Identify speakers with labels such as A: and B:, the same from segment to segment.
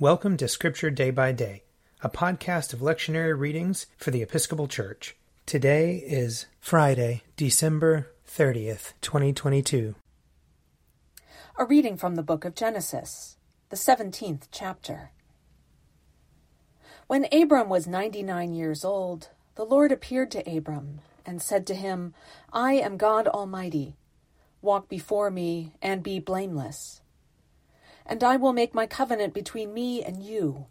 A: Welcome to Scripture Day by Day, a podcast of lectionary readings for the Episcopal Church. Today is Friday, December 30th, 2022.
B: A reading from the book of Genesis, the 17th chapter. When Abram was 99 years old, the Lord appeared to Abram and said to him, I am God Almighty. Walk before me and be blameless. And I will make my covenant between me and you,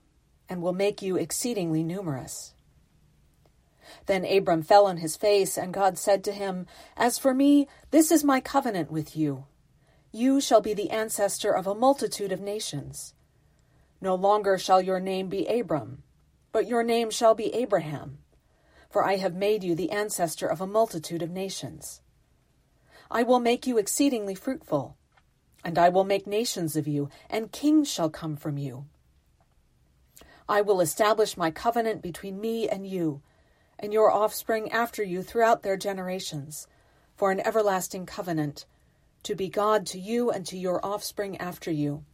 B: and will make you exceedingly numerous. Then Abram fell on his face, and God said to him, As for me, this is my covenant with you. You shall be the ancestor of a multitude of nations. No longer shall your name be Abram, but your name shall be Abraham, for I have made you the ancestor of a multitude of nations. I will make you exceedingly fruitful and I will make nations of you, and kings shall come from you. I will establish my covenant between me and you, and your offspring after you throughout their generations, for an everlasting covenant, to be God to you and to your offspring after you.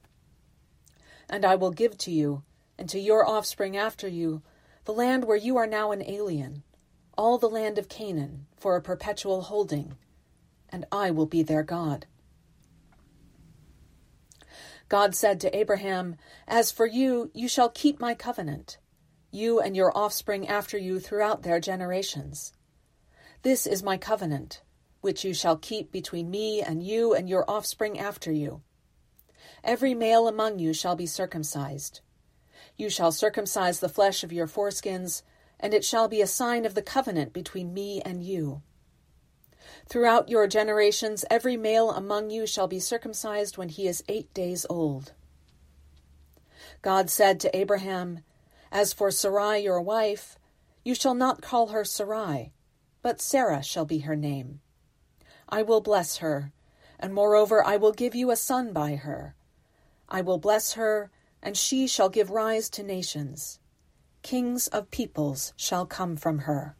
B: And I will give to you, and to your offspring after you, the land where you are now an alien, all the land of Canaan, for a perpetual holding, and I will be their God. God said to Abraham, As for you, you shall keep my covenant, you and your offspring after you throughout their generations. This is my covenant, which you shall keep between me and you and your offspring after you. Every male among you shall be circumcised. You shall circumcise the flesh of your foreskins, and it shall be a sign of the covenant between me and you. Throughout your generations, every male among you shall be circumcised when he is eight days old. God said to Abraham, As for Sarai your wife, you shall not call her Sarai, but Sarah shall be her name. I will bless her, and moreover I will give you a son by her. I will bless her, and she shall give rise to nations. Kings of peoples shall come from her.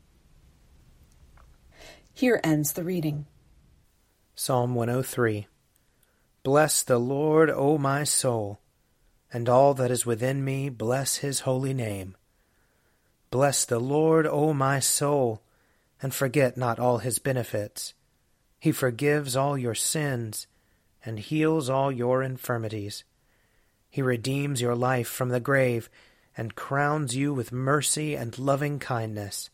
B: Here ends the reading.
A: Psalm 103 Bless the Lord, O my soul, and all that is within me, bless his holy name. Bless the Lord, O my soul, and forget not all his benefits. He forgives all your sins and heals all your infirmities. He redeems your life from the grave and crowns you with mercy and loving kindness.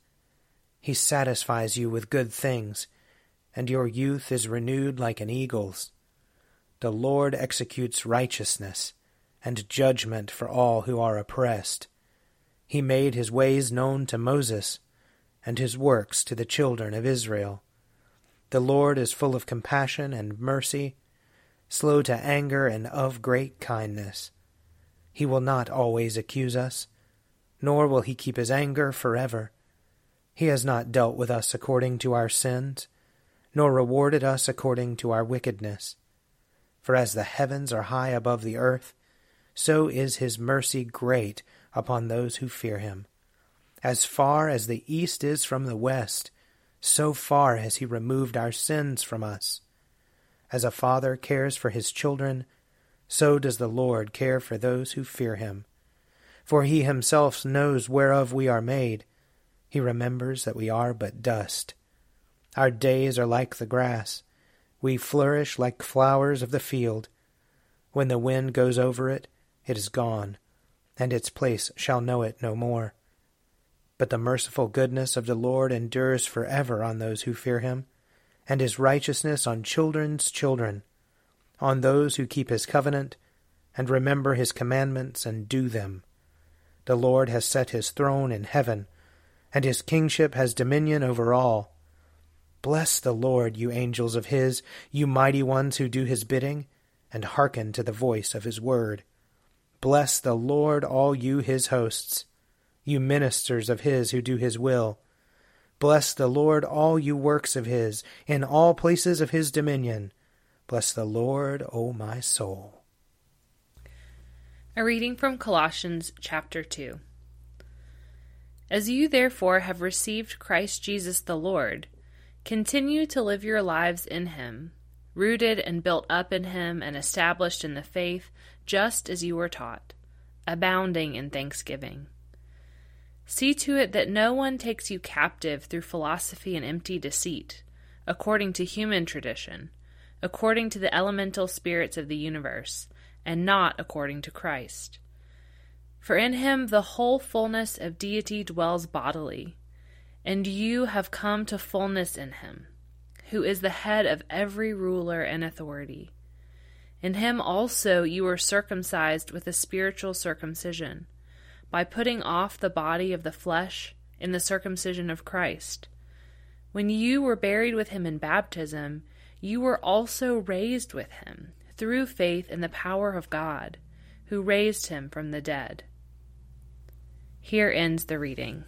A: He satisfies you with good things, and your youth is renewed like an eagle's. The Lord executes righteousness and judgment for all who are oppressed. He made his ways known to Moses, and his works to the children of Israel. The Lord is full of compassion and mercy, slow to anger and of great kindness. He will not always accuse us, nor will he keep his anger forever. He has not dealt with us according to our sins, nor rewarded us according to our wickedness. For as the heavens are high above the earth, so is his mercy great upon those who fear him. As far as the east is from the west, so far has he removed our sins from us. As a father cares for his children, so does the Lord care for those who fear him. For he himself knows whereof we are made he remembers that we are but dust. Our days are like the grass. We flourish like flowers of the field. When the wind goes over it, it is gone, and its place shall know it no more. But the merciful goodness of the Lord endures for ever on those who fear him, and his righteousness on children's children, on those who keep his covenant, and remember his commandments and do them. The Lord has set his throne in heaven and his kingship has dominion over all. Bless the Lord, you angels of his, you mighty ones who do his bidding, and hearken to the voice of his word. Bless the Lord, all you his hosts, you ministers of his who do his will. Bless the Lord, all you works of his, in all places of his dominion. Bless the Lord, O my soul.
C: A reading from Colossians chapter 2. As you therefore have received Christ Jesus the Lord, continue to live your lives in him, rooted and built up in him and established in the faith, just as you were taught, abounding in thanksgiving. See to it that no one takes you captive through philosophy and empty deceit, according to human tradition, according to the elemental spirits of the universe, and not according to Christ. For in him the whole fullness of deity dwells bodily, and you have come to fullness in him, who is the head of every ruler and authority. In him also you were circumcised with a spiritual circumcision, by putting off the body of the flesh in the circumcision of Christ. When you were buried with him in baptism, you were also raised with him through faith in the power of God, who raised him from the dead. Here ends the reading.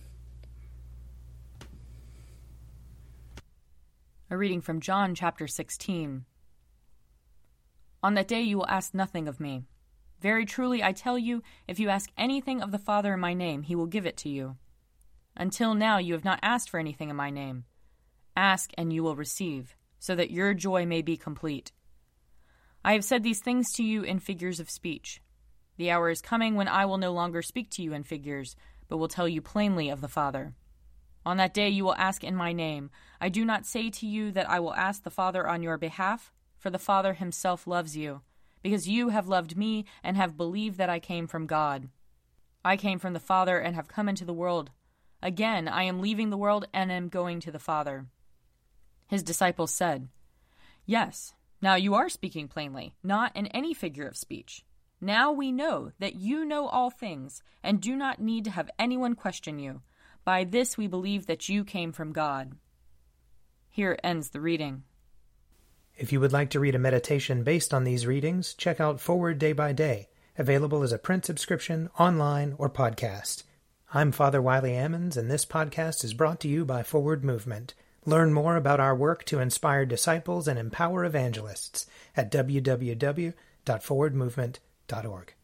D: A reading from John chapter 16. On that day you will ask nothing of me. Very truly I tell you, if you ask anything of the Father in my name, he will give it to you. Until now you have not asked for anything in my name. Ask and you will receive, so that your joy may be complete. I have said these things to you in figures of speech. The hour is coming when I will no longer speak to you in figures, but will tell you plainly of the Father. On that day you will ask in my name. I do not say to you that I will ask the Father on your behalf, for the Father himself loves you, because you have loved me and have believed that I came from God. I came from the Father and have come into the world. Again, I am leaving the world and am going to the Father. His disciples said, Yes, now you are speaking plainly, not in any figure of speech. Now we know that you know all things, and do not need to have anyone question you. By this we believe that you came from God. Here ends the reading.
A: If you would like to read a meditation based on these readings, check out Forward Day by Day, available as a print subscription, online, or podcast. I'm Father Wiley Ammons, and this podcast is brought to you by Forward Movement. Learn more about our work to inspire disciples and empower evangelists at www.forwardmovement.org.